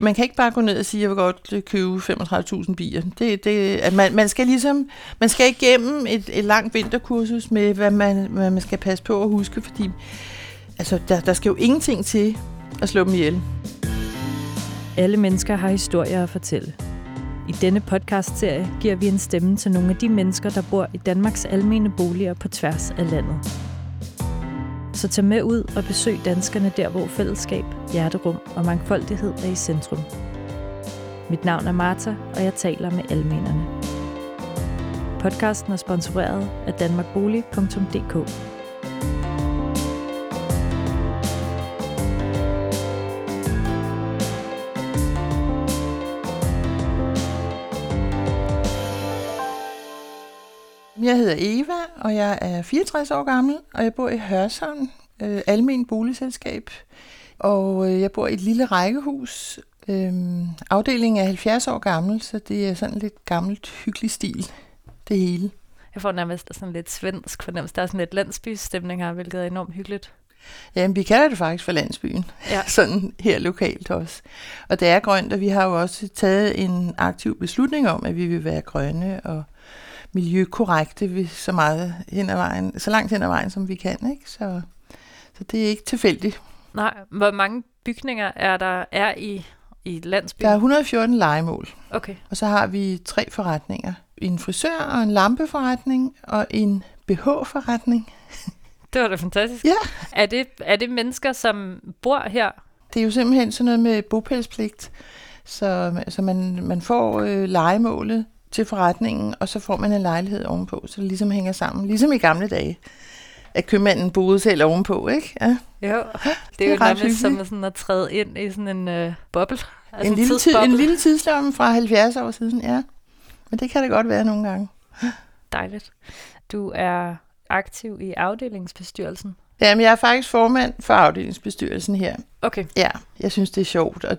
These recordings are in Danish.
Man kan ikke bare gå ned og sige, at jeg vil godt øh, købe 35.000 bier. Det, det, at man, man skal ligesom, man skal igennem et, et langt vinterkursus med, hvad man, hvad man skal passe på at huske, fordi altså, der, der skal jo ingenting til at slå dem ihjel. Alle mennesker har historier at fortælle. I denne podcast-serie giver vi en stemme til nogle af de mennesker, der bor i Danmarks almene boliger på tværs af landet. Så tag med ud og besøg danskerne der, hvor fællesskab, hjerterum og mangfoldighed er i centrum. Mit navn er Marta, og jeg taler med almenerne. Podcasten er sponsoreret af danmarkbolig.dk. Jeg hedder Eva, og jeg er 64 år gammel, og jeg bor i Hørsholm, øh, almen boligselskab. Og øh, jeg bor i et lille rækkehus. Øh, afdelingen er 70 år gammel, så det er sådan lidt gammelt, hyggelig stil, det hele. Jeg får nærmest sådan lidt svensk fornemmelse. Der er sådan lidt landsbystemning her, hvilket er enormt hyggeligt. Jamen, vi kalder det faktisk for landsbyen. Ja. Sådan her lokalt også. Og det er grønt, og vi har jo også taget en aktiv beslutning om, at vi vil være grønne og miljøkorrekte vi så meget hen ad vejen, så langt hen ad vejen, som vi kan. Ikke? Så, så det er ikke tilfældigt. Nej, hvor mange bygninger er der er i, i landsbyen? Der er 114 legemål, Okay. og så har vi tre forretninger. En frisør og en lampeforretning og en BH-forretning. Det var da fantastisk. Ja. Er det, er det mennesker, som bor her? Det er jo simpelthen sådan noget med bopælspligt, så, så man, man får øh, legemålet til forretningen, og så får man en lejlighed ovenpå, så det ligesom hænger sammen. Ligesom i gamle dage, at købmanden boede selv ovenpå, ikke? Ja. Jo, det er, jo nærmest som sådan at træde ind i sådan en øh, boble. Altså en, lille tid, en lille tidslomme fra 70 år siden, ja. Men det kan det godt være nogle gange. Dejligt. Du er aktiv i afdelingsbestyrelsen. Jamen, jeg er faktisk formand for afdelingsbestyrelsen her. Okay. Ja, jeg synes, det er sjovt, og,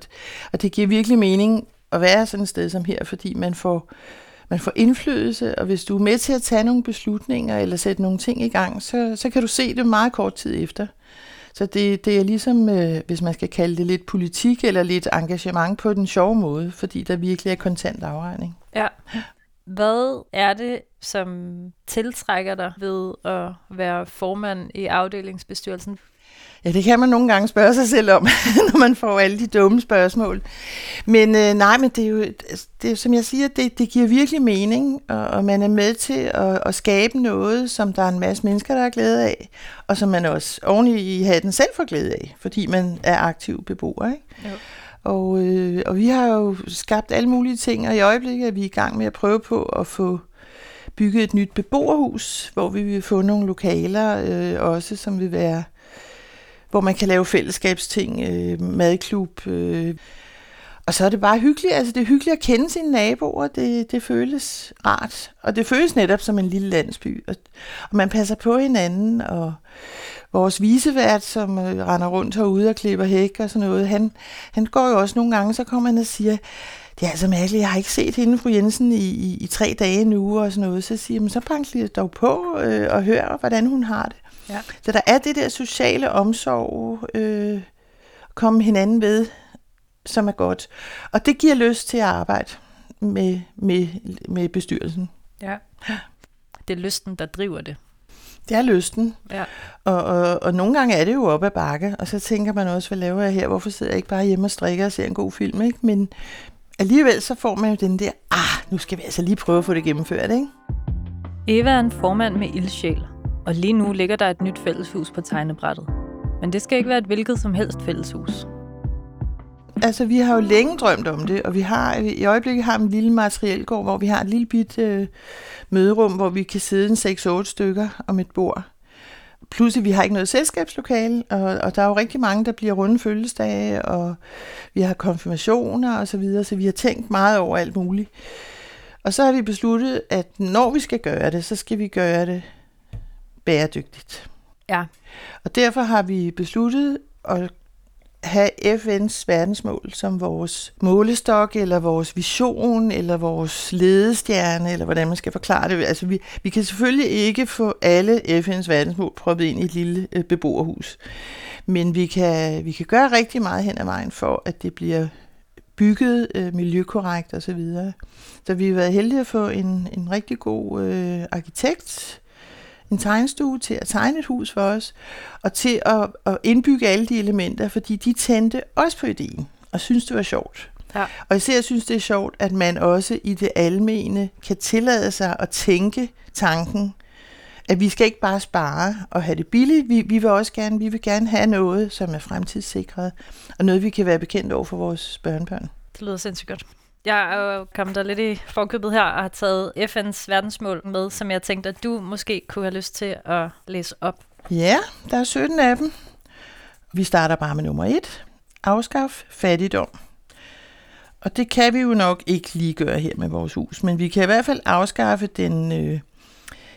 og det giver virkelig mening at være sådan et sted som her, fordi man får, man får indflydelse, og hvis du er med til at tage nogle beslutninger eller sætte nogle ting i gang, så, så kan du se det meget kort tid efter. Så det, det er ligesom, øh, hvis man skal kalde det lidt politik eller lidt engagement på den sjove måde, fordi der virkelig er kontant afregning. Ja. Hvad er det, som tiltrækker dig ved at være formand i afdelingsbestyrelsen? Ja, det kan man nogle gange spørge sig selv om, når man får alle de dumme spørgsmål. Men øh, nej, men det er jo, altså, det er, som jeg siger, det, det giver virkelig mening, og, og man er med til at, at skabe noget, som der er en masse mennesker, der har glæde af, og som man også oven i hatten selv får glæde af, fordi man er aktiv beboer. Ikke? Jo. Og, øh, og vi har jo skabt alle mulige ting, og i øjeblikket er vi i gang med at prøve på at få bygget et nyt beboerhus, hvor vi vil få nogle lokaler øh, også, som vil være hvor man kan lave fællesskabsting, øh, madklub. Øh. Og så er det bare hyggeligt. Altså, det er hyggeligt at kende sine naboer. Det, det føles rart. Og det føles netop som en lille landsby. Og, og man passer på hinanden. Og vores visevært, som øh, render rundt herude og klipper hæk og sådan noget, han, han går jo også nogle gange, så kommer han og siger, det er altså mærkeligt, jeg har ikke set hende, fru Jensen, i, i, i tre dage nu og sådan noget. Så siger man, så bank lige dog på øh, og hør, hvordan hun har det. Ja. Så der er det der sociale omsorg, øh, komme hinanden ved, som er godt. Og det giver lyst til at arbejde med, med, med bestyrelsen. Ja. Det er lysten, der driver det. Det er lysten. Ja. Og, og, og nogle gange er det jo op ad bakke, og så tænker man også, hvad laver jeg her? Hvorfor sidder jeg ikke bare hjemme og strikker og ser en god film? Ikke? Men alligevel så får man jo den der, ah, nu skal vi altså lige prøve at få det gennemført. Ikke? Eva er en formand med ildsjæl, og lige nu ligger der et nyt fælleshus på tegnebrættet. Men det skal ikke være et hvilket som helst fælleshus. Altså, vi har jo længe drømt om det, og vi har i øjeblikket har en lille materielgård, hvor vi har et lille bit øh, møderum, hvor vi kan sidde en 6-8 stykker om et bord. Plus, vi har ikke noget selskabslokale, og, og der er jo rigtig mange, der bliver runde fødselsdage, og vi har konfirmationer og så videre, så vi har tænkt meget over alt muligt. Og så har vi besluttet, at når vi skal gøre det, så skal vi gøre det bæredygtigt. Ja. Og derfor har vi besluttet at have FN's verdensmål som vores målestok, eller vores vision, eller vores ledestjerne, eller hvordan man skal forklare det. Altså, vi, vi kan selvfølgelig ikke få alle FN's verdensmål proppet ind i et lille øh, beboerhus. Men vi kan, vi kan gøre rigtig meget hen ad vejen for, at det bliver bygget øh, miljøkorrekt osv. Så, videre. så vi har været heldige at få en, en rigtig god øh, arkitekt, en tegnestue til at tegne et hus for os, og til at, at indbygge alle de elementer, fordi de tændte også på ideen, og synes det var sjovt. Ja. Og især synes det er sjovt, at man også i det almene kan tillade sig at tænke tanken, at vi skal ikke bare spare og have det billigt, vi, vi vil også gerne, vi vil gerne have noget, som er fremtidssikret, og noget, vi kan være bekendt over for vores børnebørn. Det lyder sindssygt godt. Jeg er jo kommet der lidt i forkøbet her og har taget FN's verdensmål med, som jeg tænkte, at du måske kunne have lyst til at læse op. Ja, der er 17 af dem. Vi starter bare med nummer et. Afskaf fattigdom. Og det kan vi jo nok ikke lige gøre her med vores hus, men vi kan i hvert fald afskaffe den øh,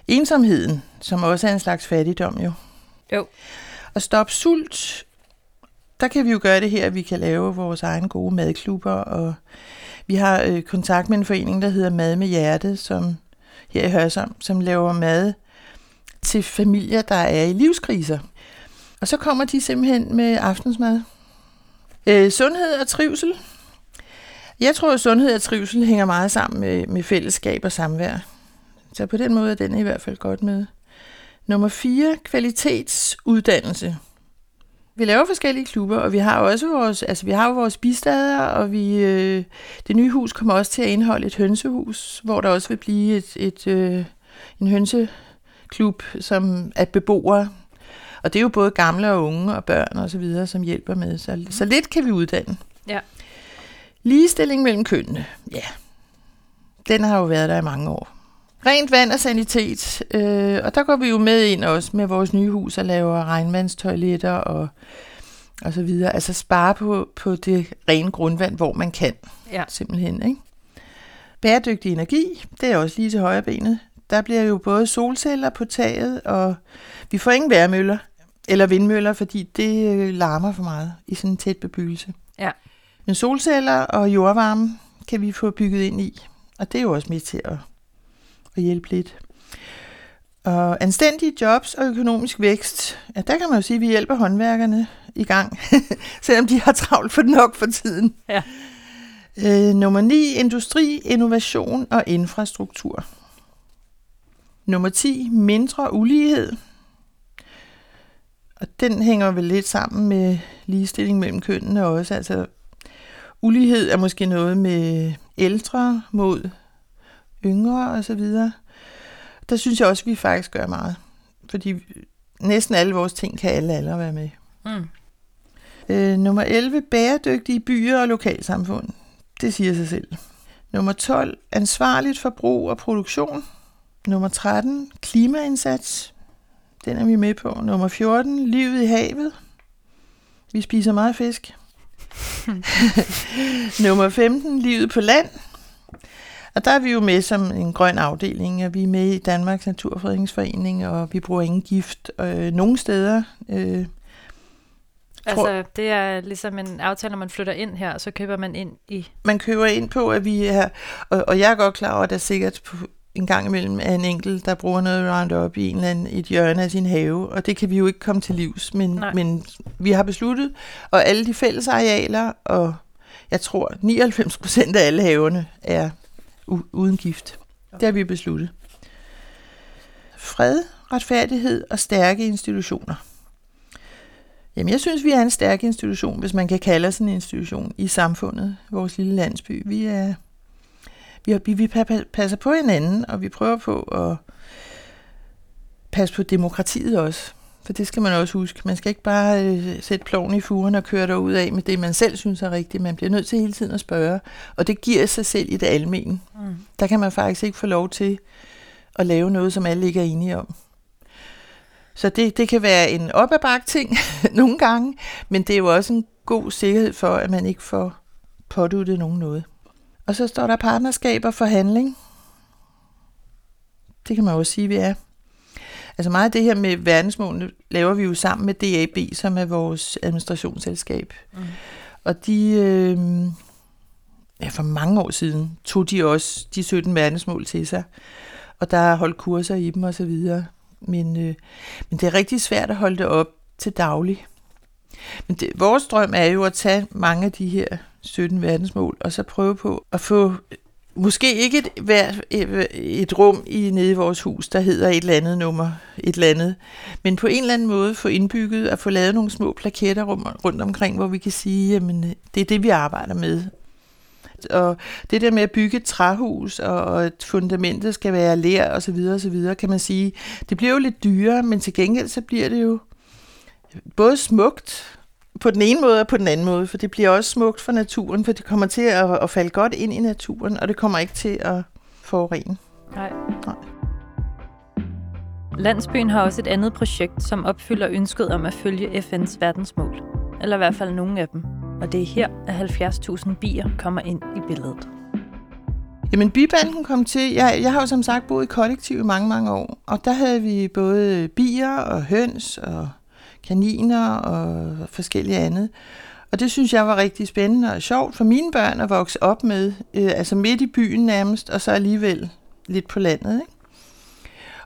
ensomheden, som også er en slags fattigdom jo. Jo. Og stoppe sult, der kan vi jo gøre det her, at vi kan lave vores egne gode madklubber, og vi har øh, kontakt med en forening, der hedder Mad med Hjerte, som her i Hørsholm, som laver mad til familier, der er i livskriser. Og så kommer de simpelthen med aftensmad. Øh, sundhed og trivsel. Jeg tror, at sundhed og trivsel hænger meget sammen med, med fællesskab og samvær. Så på den måde er den i hvert fald godt med. Nummer 4. Kvalitetsuddannelse. Vi laver forskellige klubber, og vi har også vores, altså vi har jo vores bistader, og vi, øh, det nye hus kommer også til at indeholde et hønsehus, hvor der også vil blive et, et, øh, en hønseklub, som er beboere. Og det er jo både gamle og unge og børn og så videre, som hjælper med. Så, så lidt kan vi uddanne. Ja. Ligestilling mellem kønnene. Ja, den har jo været der i mange år. Rent vand og sanitet, øh, og der går vi jo med ind også med vores nye hus og laver regnvandstoiletter og, og så videre. Altså spare på, på det rene grundvand, hvor man kan. Ja. Simpelthen, ikke? Bæredygtig energi, det er også lige til højre benet. Der bliver jo både solceller på taget, og vi får ingen værmøller eller vindmøller, fordi det øh, larmer for meget i sådan en tæt bebyggelse. Ja. Men solceller og jordvarme kan vi få bygget ind i, og det er jo også med til at at hjælpe lidt. Og anstændige jobs og økonomisk vækst, ja, der kan man jo sige, at vi hjælper håndværkerne i gang, selvom de har travlt for nok for tiden. Ja. Øh, nummer 9, industri, innovation og infrastruktur. Nummer 10, mindre ulighed. Og den hænger vel lidt sammen med ligestilling mellem kønnene også. Altså, ulighed er måske noget med ældre mod yngre og så videre. Der synes jeg også, at vi faktisk gør meget. Fordi næsten alle vores ting kan alle aldre være med. Mm. Øh, nummer 11, bæredygtige byer og lokalsamfund. Det siger sig selv. Nummer 12, ansvarligt forbrug og produktion. Nummer 13, klimaindsats. Den er vi med på. Nummer 14, livet i havet. Vi spiser meget fisk. Nummer 15, livet på land. Og der er vi jo med som en grøn afdeling, og vi er med i Danmarks Naturfredningsforening, og vi bruger ingen gift øh, nogen steder. Øh, Altså, det er ligesom en aftale, når man flytter ind her, så køber man ind i... Man køber ind på, at vi er og, og jeg er godt klar over, at der sikkert på, en gang imellem er en enkelt, der bruger noget Roundup i en eller anden, et hjørne af sin have, og det kan vi jo ikke komme til livs, men, men vi har besluttet, og alle de fælles arealer, og jeg tror 99 procent af alle haverne er uden gift. Det har vi besluttet. Fred, retfærdighed og stærke institutioner. Jamen, jeg synes, vi er en stærk institution, hvis man kan kalde os en institution i samfundet, vores lille landsby. Vi er vi, vi, vi passer på hinanden, og vi prøver på at passe på demokratiet også. For det skal man også huske. Man skal ikke bare øh, sætte ploven i furen og køre derud af med det, man selv synes er rigtigt. Man bliver nødt til hele tiden at spørge. Og det giver sig selv i det almene. Mm. Der kan man faktisk ikke få lov til at lave noget, som alle ikke er enige om. Så det, det kan være en op ad ting nogle gange, men det er jo også en god sikkerhed for, at man ikke får påduttet nogen noget. Og så står der partnerskab og forhandling. Det kan man også sige, vi er. Altså meget af det her med verdensmålene laver vi jo sammen med DAB, som er vores administrationsselskab. Mm. Og de, øh, ja, for mange år siden, tog de også de 17 verdensmål til sig. Og der er holdt kurser i dem og så videre. Men, øh, men det er rigtig svært at holde det op til daglig. Men det, vores drøm er jo at tage mange af de her 17 verdensmål, og så prøve på at få måske ikke et, hver, et, et rum i nede i vores hus, der hedder et eller andet nummer, et eller andet, men på en eller anden måde få indbygget at få lavet nogle små plaketter rundt omkring, hvor vi kan sige, jamen det er det, vi arbejder med. Og det der med at bygge et træhus, og at fundamentet skal være lær og så videre og så videre, kan man sige, det bliver jo lidt dyrere, men til gengæld så bliver det jo både smukt på den ene måde og på den anden måde, for det bliver også smukt for naturen, for det kommer til at, at falde godt ind i naturen, og det kommer ikke til at forurene. Nej. Nej. Landsbyen har også et andet projekt, som opfylder ønsket om at følge FN's verdensmål. Eller i hvert fald nogle af dem. Og det er her, at 70.000 bier kommer ind i billedet. Jamen, bibanken kom til... Jeg, jeg har jo som sagt boet i kollektiv i mange, mange år. Og der havde vi både bier og høns og kaniner og forskellige andet. Og det synes jeg var rigtig spændende og sjovt for mine børn at vokse op med, øh, altså midt i byen nærmest, og så alligevel lidt på landet. Ikke?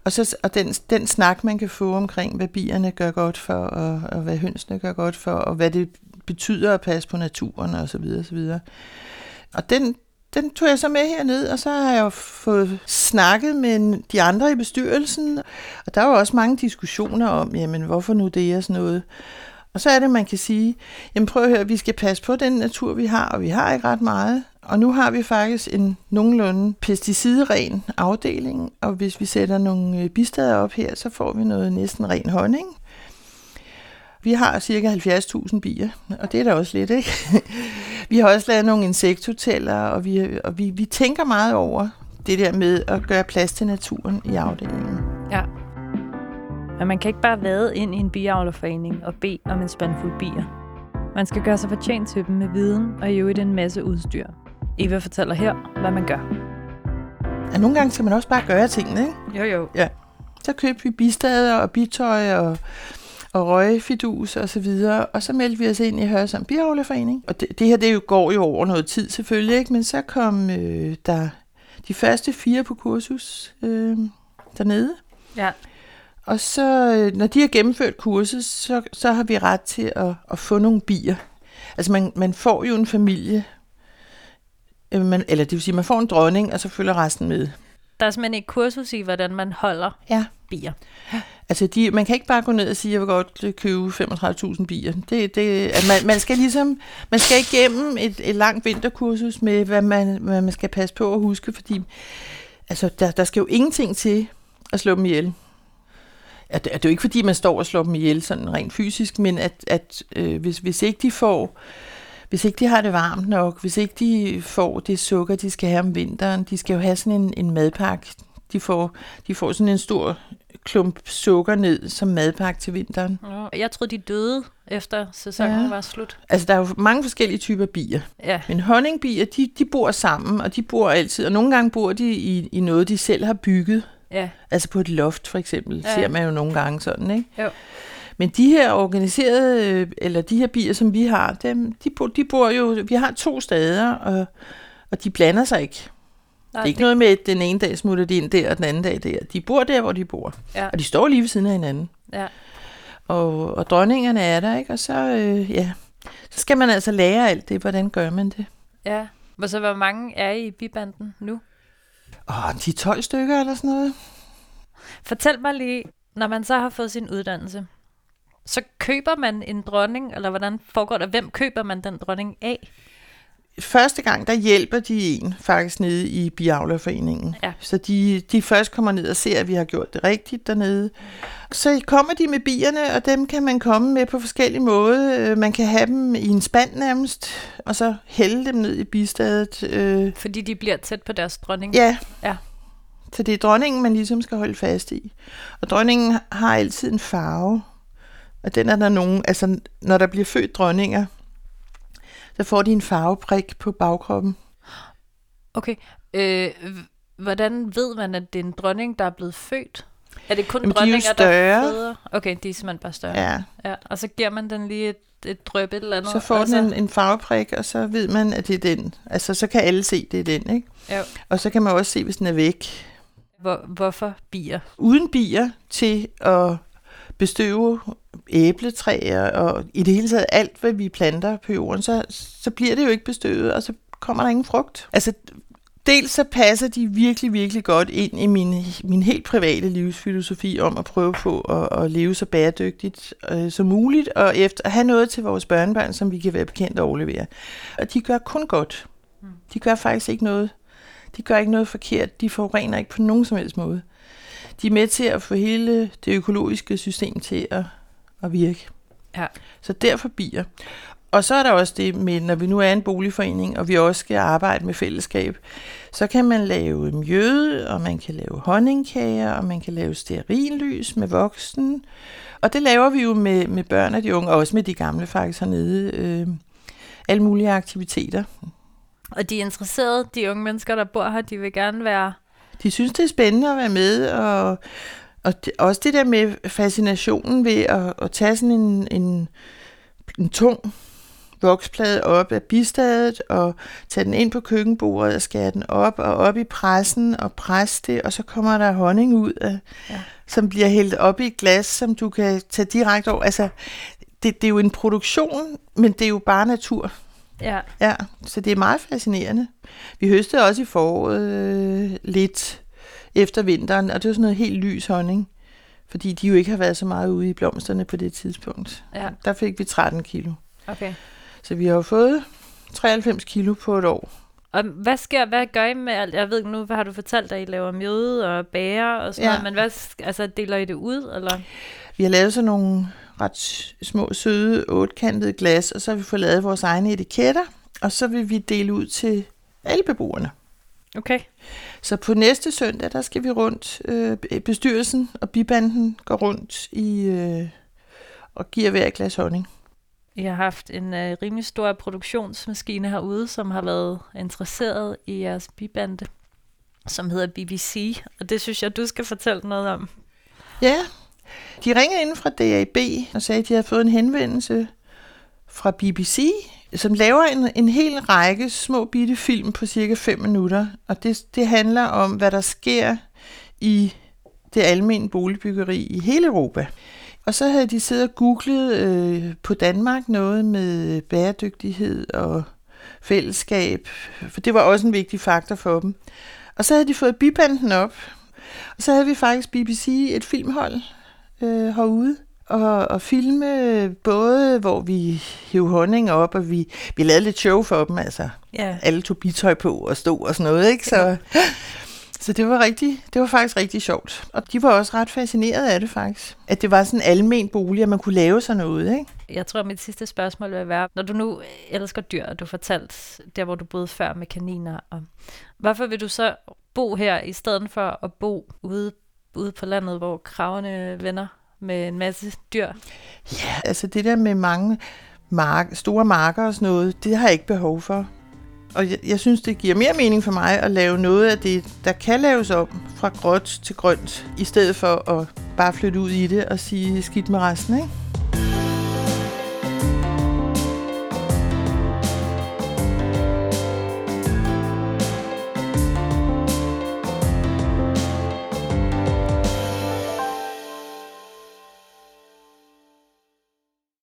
Og, så, og den, den snak, man kan få omkring, hvad bierne gør godt for, og, og hvad hønsene gør godt for, og hvad det betyder at passe på naturen og så videre, og så videre. Og den, den tog jeg så med herned, og så har jeg fået snakket med de andre i bestyrelsen. Og der var også mange diskussioner om, jamen hvorfor nu det og sådan noget. Og så er det, man kan sige, jamen prøv at høre, vi skal passe på den natur, vi har, og vi har ikke ret meget. Og nu har vi faktisk en nogenlunde pesticidren afdeling, og hvis vi sætter nogle øh, bistader op her, så får vi noget næsten ren honning. Vi har cirka 70.000 bier, og det er da også lidt, ikke? vi har også lavet nogle insekthoteller, og, vi, og vi, vi tænker meget over det der med at gøre plads til naturen i afdelingen. Ja. Men man kan ikke bare vade ind i en biavlerforening og bede om en spandfuld bier. Man skal gøre sig fortjent til dem med viden og i øvrigt en masse udstyr. Eva fortæller her, hvad man gør. Ja, nogle gange skal man også bare gøre tingene, ikke? Jo, jo. Ja. Så købte vi bistader og bitøj og og røgfidus og så videre, og så meldte vi os ind i Hørsholm Biavlerforening. Og det, det her det jo, går jo over noget tid selvfølgelig, ikke? men så kom øh, der de første fire på kursus øh, dernede. Ja. Og så, øh, når de har gennemført kurset, så, så har vi ret til at, at få nogle bier. Altså man, man får jo en familie, øh, man, eller det vil sige, man får en dronning, og så følger resten med. Der er simpelthen et kursus i, hvordan man holder ja. bier. Altså, de, man kan ikke bare gå ned og sige, at jeg vil godt købe 35.000 bier. Det, det, at man, man skal ligesom, man skal igennem et, et langt vinterkursus med, hvad man, hvad man skal passe på at huske, fordi altså, der, der skal jo ingenting til at slå dem ihjel. At, det er jo ikke, fordi man står og slår dem ihjel sådan rent fysisk, men at, at øh, hvis, hvis ikke de får hvis ikke de har det varmt nok, hvis ikke de får det sukker, de skal have om vinteren, de skal jo have sådan en, en madpakke. De får, de får sådan en stor klump sukker ned som madpakke til vinteren. Ja, jeg troede, de døde efter sæsonen ja. var slut. Altså, der er jo mange forskellige typer bier. Ja. Men honningbier, de, de bor sammen, og de bor altid, og nogle gange bor de i, i noget, de selv har bygget. Ja. Altså på et loft, for eksempel, ja. ser man jo nogle gange sådan, ikke? Jo. Men de her organiserede, eller de her bier, som vi har, dem, de, bor, de bor jo, vi har to steder, og, og de blander sig ikke. Nej, det er ikke det... noget med, at den ene dag smutter de ind der, og den anden dag der. De bor der, hvor de bor. Ja. Og de står lige ved siden af hinanden. Ja. Og, og dronningerne er der, ikke? Og så, øh, ja, så skal man altså lære alt det. Hvordan gør man det? Ja. Og så hvor mange er I i bibanden nu? Åh, de 12 stykker eller sådan noget. Fortæl mig lige, når man så har fået sin uddannelse, så køber man en dronning, eller hvordan foregår det? Hvem køber man den dronning af? Første gang, der hjælper de en faktisk nede i Biavlerforeningen. Ja. Så de, de først kommer ned og ser, at vi har gjort det rigtigt dernede. Så kommer de med bierne, og dem kan man komme med på forskellige måder. Man kan have dem i en spand nærmest, og så hælde dem ned i bistadet. Øh. Fordi de bliver tæt på deres dronning? Ja. ja. Så det er dronningen, man ligesom skal holde fast i. Og dronningen har altid en farve. Og den er der nogen, altså når der bliver født dronninger, så får de en farveprik på bagkroppen. Okay. Øh, hvordan ved man, at det er en dronning, der er blevet født? Er det kun Jamen, dronninger, de er jo der føder? Okay, de er simpelthen bare større. Ja. ja. Og så giver man den lige et, et drøb et eller andet. Så får altså... den en, en farveprik, og så ved man, at det er den. Altså, så kan alle se, det er den, ikke? Jo. Og så kan man også se, hvis den er væk. Hvor, hvorfor bier? Uden bier til at bestøve æbletræer og i det hele taget alt, hvad vi planter på jorden, så, så bliver det jo ikke bestøvet, og så kommer der ingen frugt. Altså, dels så passer de virkelig, virkelig godt ind i min, min helt private livsfilosofi om at prøve på at, at leve så bæredygtigt øh, som muligt, og efter at have noget til vores børnebørn, som vi kan være bekendt og overlevere. Og de gør kun godt. De gør faktisk ikke noget. De gør ikke noget forkert. De forurener ikke på nogen som helst måde. De er med til at få hele det økologiske system til at, at virke. Ja. Så derfor bier. Og så er der også det med, når vi nu er en boligforening, og vi også skal arbejde med fællesskab, så kan man lave mjøde, og man kan lave honningkager, og man kan lave stearinlys med voksen. Og det laver vi jo med, med børn og de unge, og også med de gamle faktisk hernede. Øh, alle mulige aktiviteter. Og de er interesserede, de unge mennesker, der bor her, de vil gerne være... De synes, det er spændende at være med, og, og det, også det der med fascinationen ved at, at tage sådan en, en, en tung voksplade op af bistadet og tage den ind på køkkenbordet og skære den op og op i pressen og presse det, og så kommer der honning ud, af, ja. som bliver hældt op i et glas, som du kan tage direkte over. Altså, det, det er jo en produktion, men det er jo bare natur. Ja. Ja, så det er meget fascinerende. Vi høstede også i foråret øh, lidt efter vinteren, og det var sådan noget helt lys honning, fordi de jo ikke har været så meget ude i blomsterne på det tidspunkt. Ja. Der fik vi 13 kilo. Okay. Så vi har jo fået 93 kilo på et år. Og hvad sker, hvad gør I med alt? Jeg ved ikke nu, hvad har du fortalt dig, I laver mjøde og bager og sådan Ja. noget, men hvad, altså, deler I det ud, eller? Vi har lavet sådan nogle ret små, søde, otkantede glas, og så har vi fået lavet vores egne etiketter, og så vil vi dele ud til alle beboerne. Okay. Så på næste søndag, der skal vi rundt, øh, bestyrelsen og bibanden går rundt i øh, og giver hver et glas honning. I har haft en øh, rimelig stor produktionsmaskine herude, som har været interesseret i jeres bibande, som hedder BBC, og det synes jeg, du skal fortælle noget om. Ja, de ringede ind fra DAB og sagde, at de havde fået en henvendelse fra BBC, som laver en, en hel række små bitte film på cirka 5 minutter. Og det, det handler om, hvad der sker i det almindelige boligbyggeri i hele Europa. Og så havde de siddet og googlet øh, på Danmark noget med bæredygtighed og fællesskab, for det var også en vigtig faktor for dem. Og så havde de fået bibanden op, og så havde vi faktisk BBC et filmhold øh, herude, og, og filme både, hvor vi hævde honning op, og vi, vi lavede lidt show for dem, altså Ja. alle tog bitøj på og stod og sådan noget, ikke? Så, så det var rigtig, det var faktisk rigtig sjovt. Og de var også ret fascineret af det faktisk. At det var sådan en almen bolig, at man kunne lave sådan noget, ikke? Jeg tror, at mit sidste spørgsmål vil være, når du nu elsker dyr, og du fortalt der, hvor du boede før med kaniner, og hvorfor vil du så bo her, i stedet for at bo ude, ude på landet, hvor kravene vender med en masse dyr? Ja, altså det der med mange mark, store marker og sådan noget, det har jeg ikke behov for. Og jeg, jeg synes, det giver mere mening for mig at lave noget af det, der kan laves om fra gråt til grønt, i stedet for at bare flytte ud i det og sige skidt med resten, ikke?